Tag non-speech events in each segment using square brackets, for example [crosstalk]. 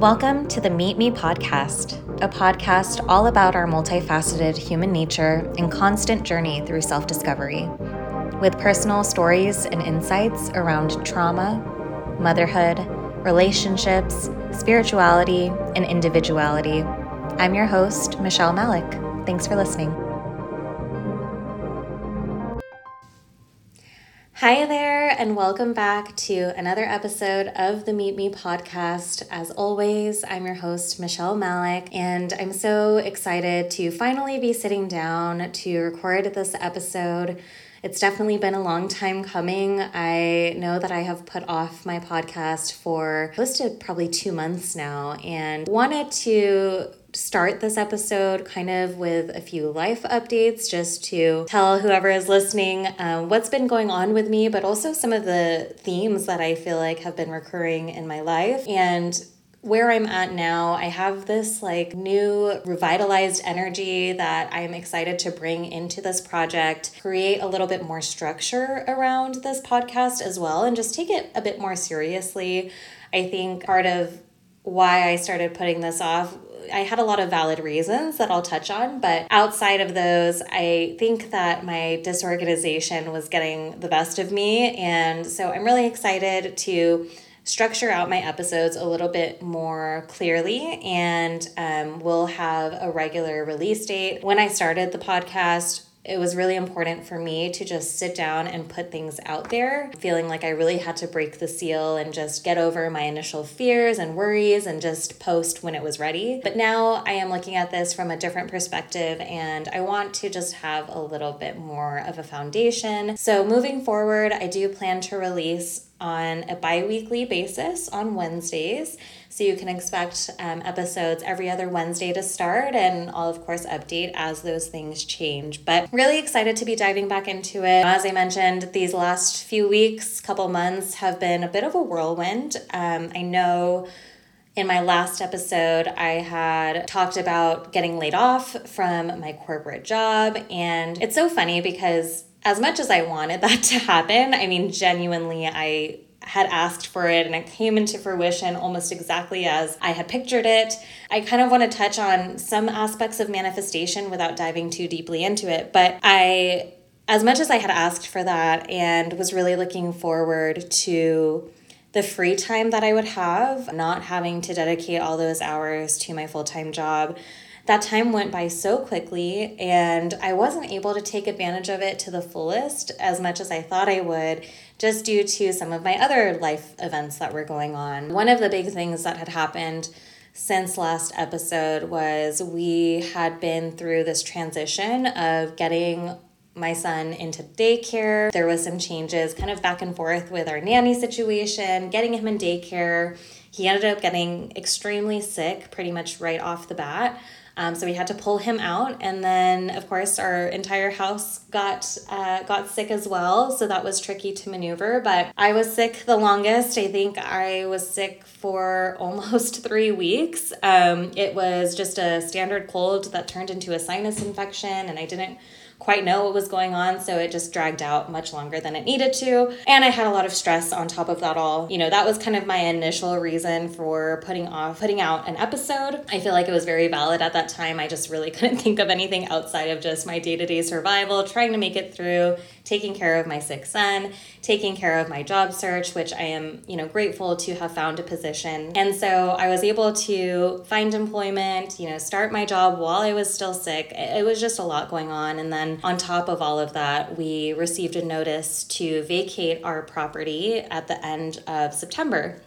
Welcome to the Meet Me podcast, a podcast all about our multifaceted human nature and constant journey through self discovery, with personal stories and insights around trauma, motherhood, relationships, spirituality, and individuality. I'm your host, Michelle Malek. Thanks for listening. Hi there, and welcome back to another episode of the Meet Me podcast. As always, I'm your host, Michelle Malek, and I'm so excited to finally be sitting down to record this episode. It's definitely been a long time coming. I know that I have put off my podcast for close to probably two months now and wanted to start this episode kind of with a few life updates just to tell whoever is listening uh, what's been going on with me, but also some of the themes that I feel like have been recurring in my life. And where I'm at now, I have this like new revitalized energy that I'm excited to bring into this project, create a little bit more structure around this podcast as well, and just take it a bit more seriously. I think part of why I started putting this off I had a lot of valid reasons that I'll touch on, but outside of those, I think that my disorganization was getting the best of me. And so I'm really excited to structure out my episodes a little bit more clearly and um, we'll have a regular release date. When I started the podcast, it was really important for me to just sit down and put things out there, feeling like I really had to break the seal and just get over my initial fears and worries and just post when it was ready. But now I am looking at this from a different perspective and I want to just have a little bit more of a foundation. So moving forward, I do plan to release on a bi weekly basis on Wednesdays. So you can expect um, episodes every other Wednesday to start, and I'll, of course, update as those things change. But really excited to be diving back into it. As I mentioned, these last few weeks, couple months have been a bit of a whirlwind. Um, I know in my last episode, I had talked about getting laid off from my corporate job, and it's so funny because as much as I wanted that to happen, I mean, genuinely, I had asked for it and it came into fruition almost exactly as I had pictured it. I kind of want to touch on some aspects of manifestation without diving too deeply into it, but I, as much as I had asked for that and was really looking forward to the free time that I would have, not having to dedicate all those hours to my full time job, that time went by so quickly and I wasn't able to take advantage of it to the fullest as much as I thought I would just due to some of my other life events that were going on. One of the big things that had happened since last episode was we had been through this transition of getting my son into daycare. There was some changes kind of back and forth with our nanny situation, getting him in daycare. He ended up getting extremely sick pretty much right off the bat. Um, so we had to pull him out, and then of course our entire house got uh, got sick as well. So that was tricky to maneuver. But I was sick the longest. I think I was sick for [laughs] almost three weeks. Um, it was just a standard cold that turned into a sinus infection, and I didn't quite know what was going on, so it just dragged out much longer than it needed to. And I had a lot of stress on top of that all. You know, that was kind of my initial reason for putting off putting out an episode. I feel like it was very valid at that time. I just really [laughs] couldn't think of anything outside of just my day-to-day survival, trying to make it through, taking care of my sick son, taking care of my job search, which I am, you know, grateful to have found a position. And so I was able to find employment, you know, start my job while I was still sick. It was just a lot going on. And then on top of all of that, we received a notice to vacate our property at the end of September.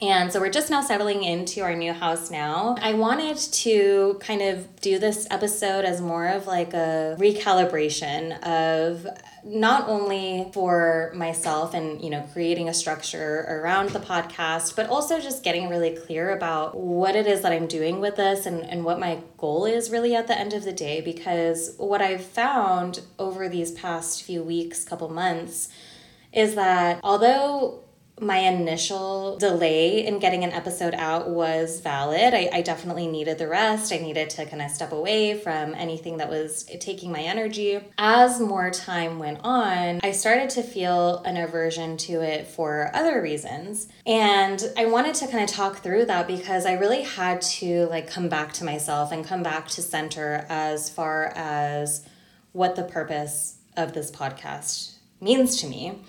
And so we're just now settling into our new house now. I wanted to kind of do this episode as more of like a recalibration of not only for myself and you know creating a structure around the podcast but also just getting really clear about what it is that i'm doing with this and, and what my goal is really at the end of the day. Because what i've found over these past few weeks couple months is that although my initial delay in getting an episode out was valid. I, I definitely needed the rest. I needed to kind of step away from anything that was taking my energy. As more time went on, I started to feel an aversion to it for other reasons. And I wanted to kind of talk through that because I really had to like come back to myself and come back to center as far as what the purpose of this podcast means to me.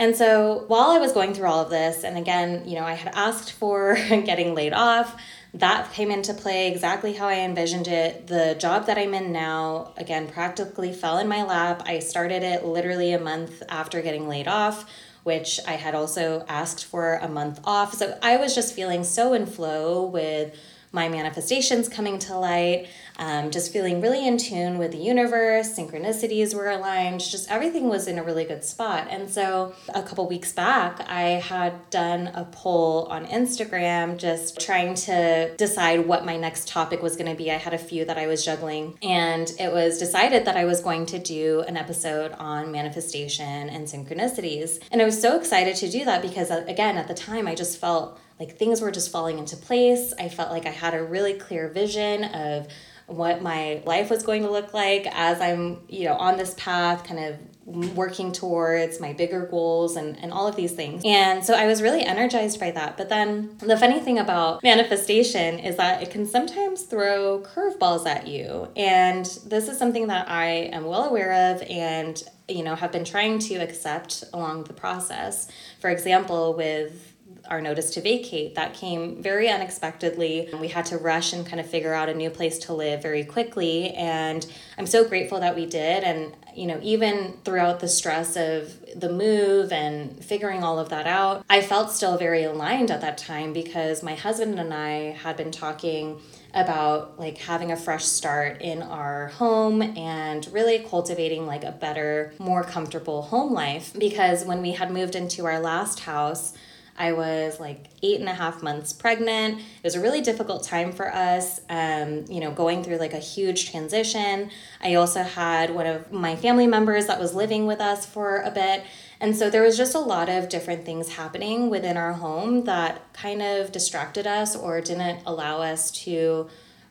And so while I was going through all of this, and again, you know, I had asked for [laughs] getting laid off, that came into play exactly how I envisioned it. The job that I'm in now, again, practically fell in my lap. I started it literally a month after getting laid off, which I had also asked for a month off. So I was just feeling so in flow with my manifestations coming to light, um, just feeling really in tune with the universe, synchronicities were aligned, just everything was in a really good spot. And so a couple weeks back, I had done a poll on Instagram just trying to decide what my next topic was going to be. I had a few that I was juggling, and it was decided that I was going to do an episode on manifestation and synchronicities. And I was so excited to do that because, uh, again, at the time, I just felt like things were just falling into place. I felt like I had a really clear vision of what my life was going to look like as I'm, you know, on this path, kind of working towards my bigger goals and, and all of these things. And so I was really energized by that. But then the funny thing about manifestation is that it can sometimes throw curveballs at you. And this is something that I am well aware of and, you know, have been trying to accept along the process. For example, with our notice to vacate. That came very unexpectedly. We had to rush and kind of figure out a new place to live very quickly. And I'm so grateful that we did. And, you know, even throughout the stress of the move and figuring all of that out, I felt still very aligned at that time because my husband and I had been talking about like having a fresh start in our home and really cultivating like a better, more comfortable home life because when we had moved into our last house, I was like eight and a half months pregnant. It was a really difficult time for us, um, you know, going through like a huge transition. I also had one of my family members that was living with us for a bit. And so there was just a lot of different things happening within our home that kind of distracted us or didn't allow us to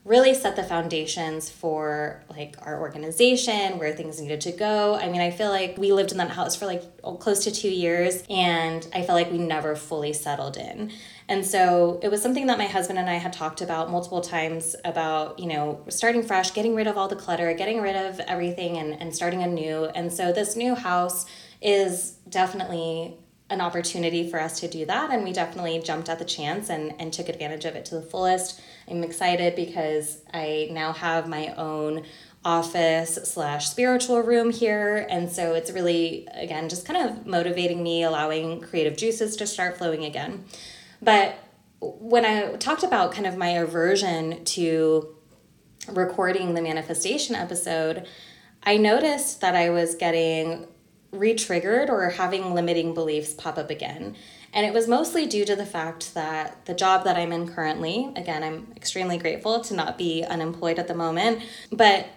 really set the foundations for like our organization where things needed to go. I mean i feel like we lived in that house for like oh, close to two years and i felt like we never fully settled in. And so it was something that my husband and i had talked about multiple times about you know starting fresh getting rid of all the clutter getting rid of everything and, and starting anew. And so this new house is definitely an opportunity for us to do that and we definitely jumped at the chance and, and took advantage of it to the fullest i'm excited because i now have my own office slash spiritual room here. And so it's really again just kind of motivating me allowing creative juices to start flowing again. But when i talked about kind of my aversion to recording the manifestation episode i noticed that i was getting re-triggered or having limiting beliefs pop up again. And it was mostly due to the fact that the job that I'm in currently, again, I'm extremely grateful to not be unemployed at the moment, but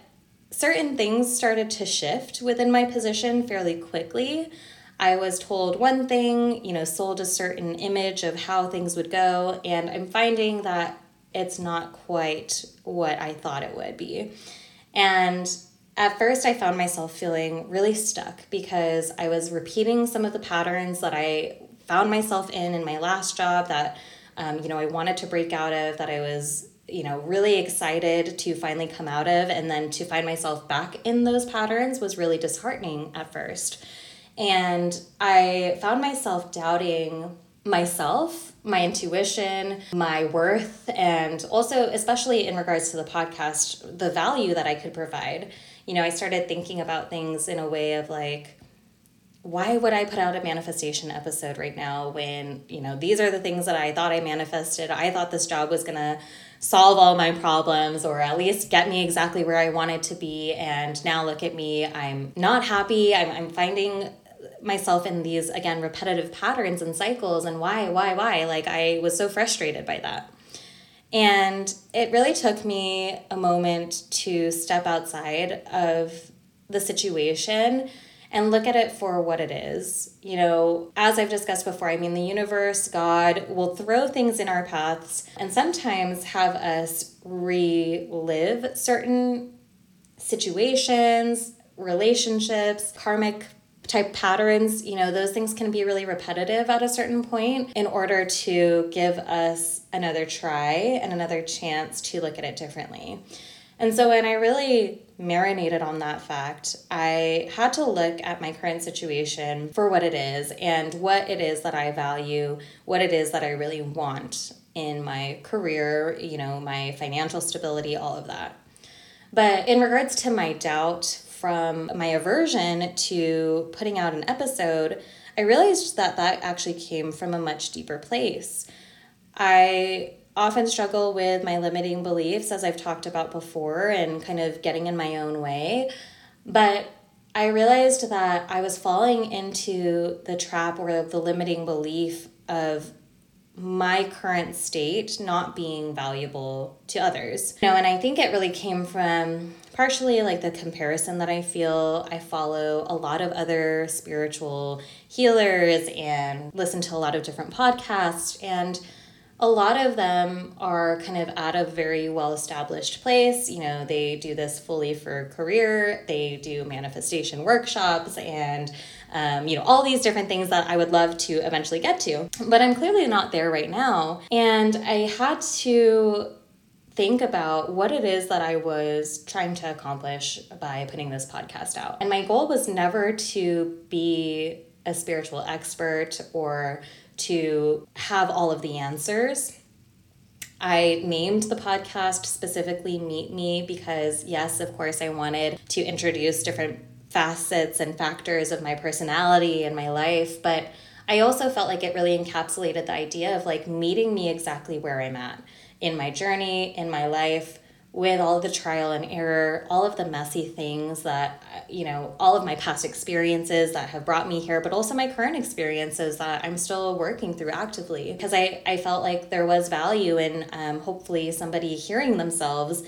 certain things started to shift within my position fairly quickly. I was told one thing, you know, sold a certain image of how things would go, and I'm finding that it's not quite what I thought it would be. And at first, I found myself feeling really stuck because I was repeating some of the patterns that I found myself in in my last job that, um, you know, I wanted to break out of, that I was, you know, really excited to finally come out of. And then to find myself back in those patterns was really disheartening at first. And I found myself doubting myself, my intuition, my worth, and also, especially in regards to the podcast, the value that I could provide you know, I started thinking about things in a way of like, why would I put out a manifestation episode right now when, you know, these are the things that I thought I manifested? I thought this job was going to solve all my problems or at least get me exactly where I wanted to be. And now look at me. I'm not happy. I'm, I'm finding myself in these, again, repetitive patterns and cycles. And why, why, why? Like, I was so frustrated by that. And it really took me a moment to step outside of the situation and look at it for what it is. You know, as I've discussed before, I mean, the universe, God will throw things in our paths and sometimes have us relive certain situations, relationships, karmic type patterns, you know, those things can be really repetitive at a certain point in order to give us another try and another chance to look at it differently. And so when I really marinated on that fact, I had to look at my current situation for what it is and what it is that I value, what it is that I really want in my career, you know, my financial stability, all of that. But in regards to my doubt from my aversion to putting out an episode, I realized that that actually came from a much deeper place. I often struggle with my limiting beliefs, as I've talked about before, and kind of getting in my own way. But I realized that I was falling into the trap or the limiting belief of my current state not being valuable to others. You know, and I think it really came from partially like the comparison that I feel. I follow a lot of other spiritual healers and listen to a lot of different podcasts and a lot of them are kind of at a very well established place. You know, they do this fully for career, they do manifestation workshops and um, you know, all these different things that I would love to eventually get to. But I'm clearly not there right now. And I had to think about what it is that I was trying to accomplish by putting this podcast out. And my goal was never to be a spiritual expert or to have all of the answers. I named the podcast specifically Meet Me because, yes, of course, I wanted to introduce different facets and factors of my personality and my life, but I also felt like it really encapsulated the idea of like meeting me exactly where I'm at in my journey, in my life, with all the trial and error, all of the messy things that, you know, all of my past experiences that have brought me here, but also my current experiences that I'm still working through actively. Because I, I felt like there was value in um, hopefully somebody hearing themselves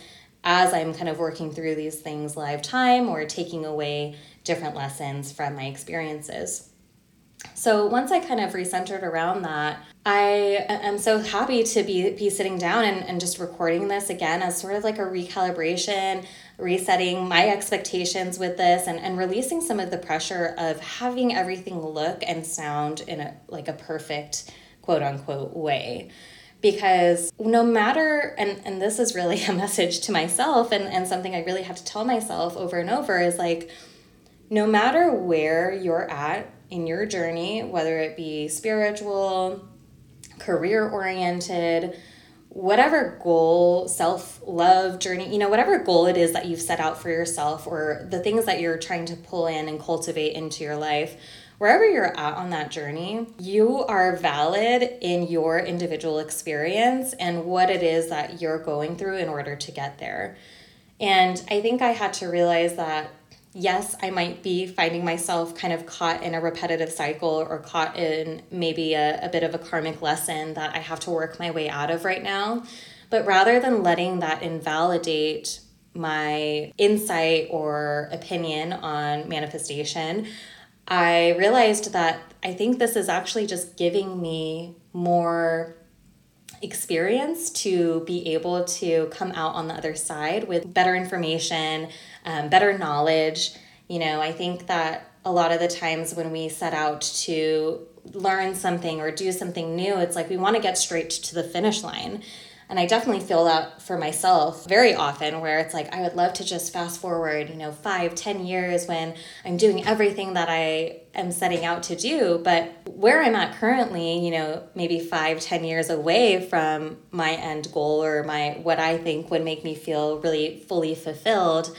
as I'm kind of working through these things live time or taking away different lessons from my experiences. So once I kind of recentered around that, I am so happy to be, be sitting down and, and just recording this again as sort of like a recalibration, resetting my expectations with this and, and releasing some of the pressure of having everything look and sound in a like a perfect quote unquote way. Because no matter and and this is really [laughs] a message to myself and and something i really have to tell myself over and over is like no matter where you're at in your journey whether it be spiritual career oriented, whatever goal, self love journey, you know, whatever goal it is that you've set out for yourself or the things that you're trying to pull in and cultivate into your life, wherever you're at on that journey, you are valid in your individual experience and what it is that you're going through in order to get there. And I think I had to realize that yes, I might be finding myself kind of caught in a repetitive cycle or caught in maybe a, a bit of a karmic lesson that I have to work my way out of right now. But rather than letting that invalidate my insight or opinion on manifestation, I realized that I think this is actually just giving me more experience to be able to come out on the other side with better information, um, better knowledge. You know, I think that a lot of the times when we set out to learn something or do something new, it's like we want to get straight to the finish line. And I definitely feel that for myself very often, where it's like I would love to just fast forward, you know, five, ten years when I'm doing everything that I am setting out to do. But where I'm at currently, you know, maybe five, ten years away from my end goal or my what I think would make me feel really fully fulfilled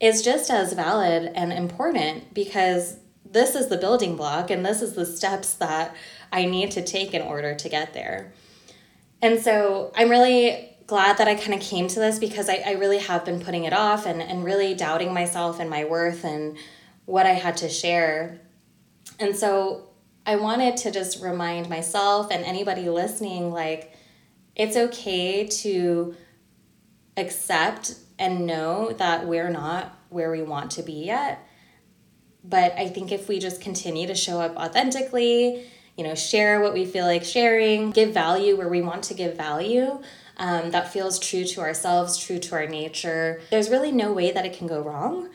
is just as valid and important because this is the building block and this is the steps that I need to take in order to get there. And so I'm really glad that I kind of came to this because I, I really have been putting it off and, and really doubting myself and my worth and what I had to share. And so I wanted to just remind myself and anybody listening like, it's okay to accept and know that we're not where we want to be yet but I think if we just continue to show up authentically, you know, share what we feel like sharing, give value where we want to give value, um, that feels true to ourselves, true to our nature, there's really no way that it can go wrong.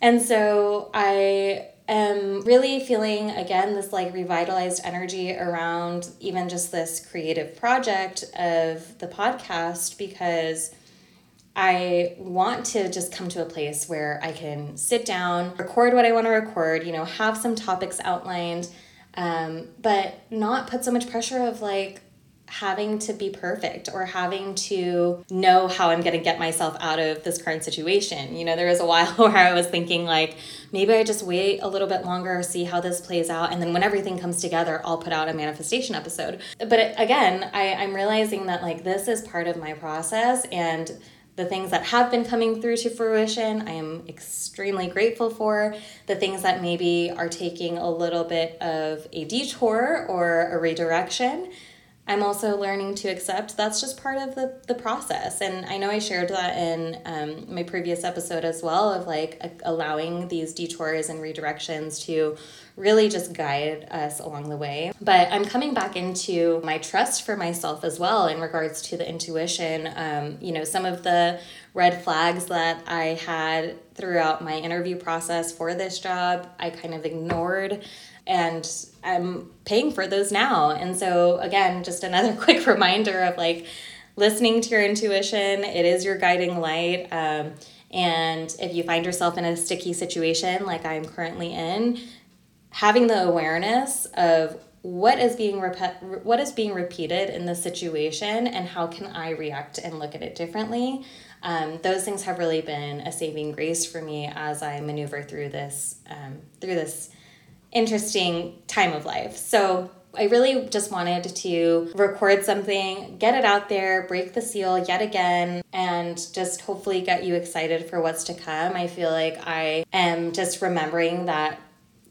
And so I am really feeling again this like revitalized energy around even just this creative project of the podcast because I want to just come to a place where I can sit down, record what I want to record, you know, have some topics outlined, um, but not put so much pressure of like having to be perfect or having to know how I'm going to get myself out of this current situation. You know, there was a [laughs] while where I was thinking, like, maybe I just wait a little bit longer, see how this plays out, and then when everything comes together, I'll put out a manifestation episode. But again, I, I'm realizing that, like, this is part of my process and the things that have been coming through to fruition, I am extremely grateful for. The things that maybe are taking a little bit of a detour or a redirection, I'm also learning to accept that's just part of the, the process. And I know I shared that in um, my previous episode as well of like allowing these detours and redirections to really just guide us along the way. But I'm coming back into my trust for myself as well in regards to the intuition. Um, you know, some of the red flags that I had throughout my interview process for this job, I kind of ignored and I'm paying for those now. And so, again, just another [laughs] quick reminder of like listening to your intuition, it is your guiding light. Um, and if you find yourself in a sticky situation like I'm currently in, having the awareness of what is being rep- what is being repeated in the situation and how can I react and look at it differently. Um, those things have really been a saving grace for me as I maneuver through this um, through this interesting time of life. So I really just wanted to record something, get it out there, break the seal yet again, and just hopefully get you excited for what's to come. I feel like I am just remembering that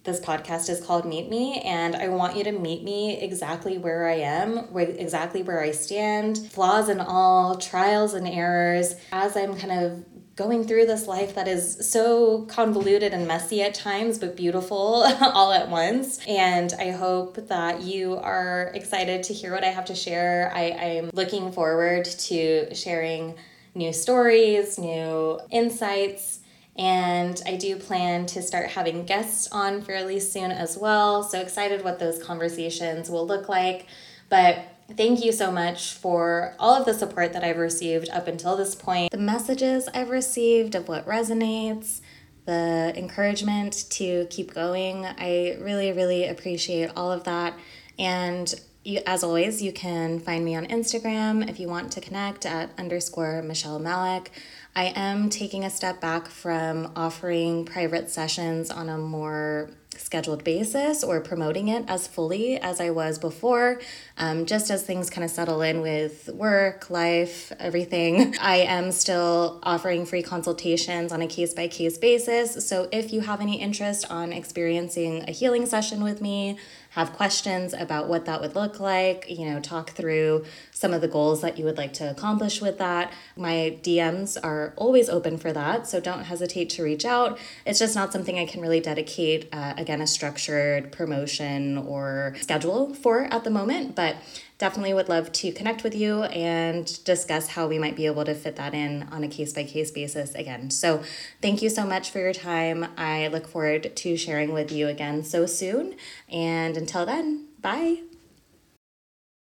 this podcast is called Meet Me, and I want you to meet me exactly where I am, where, exactly where I stand, flaws and all, trials and errors, as I'm kind of going through this life that is so convoluted and messy at times, but beautiful [laughs] all at once. And I hope that you are excited to hear what I have to share. I, I'm looking forward to sharing new stories, new insights. And I do plan to start having guests on fairly soon as well. So excited what those conversations will look like. But Thank you so much for all of the support that I've received up until this point, the messages I've received of what resonates, the encouragement to keep going. I really, really appreciate all of that. And you, as always, you can find me on Instagram if you want to connect at underscore Michelle Malek. I am taking a step back from offering private sessions on a more scheduled basis or promoting it as fully as I was before. Um, just as things kind of settle in with work, life, everything, [laughs] I am still offering free consultations on a case by case basis. So if you have any interest on experiencing a healing session with me, have questions about what that would look like, you know, talk through some of the goals that you would like to accomplish with that. My DMs are always open for that, so don't hesitate to reach out. It's just not something I can really dedicate, uh, again, a structured promotion or schedule for at the moment, but definitely would love to connect with you and discuss how we might be able to fit that in on a case by case basis again. So, thank you so much for your time. I look forward to sharing with you again so soon. And until then, bye.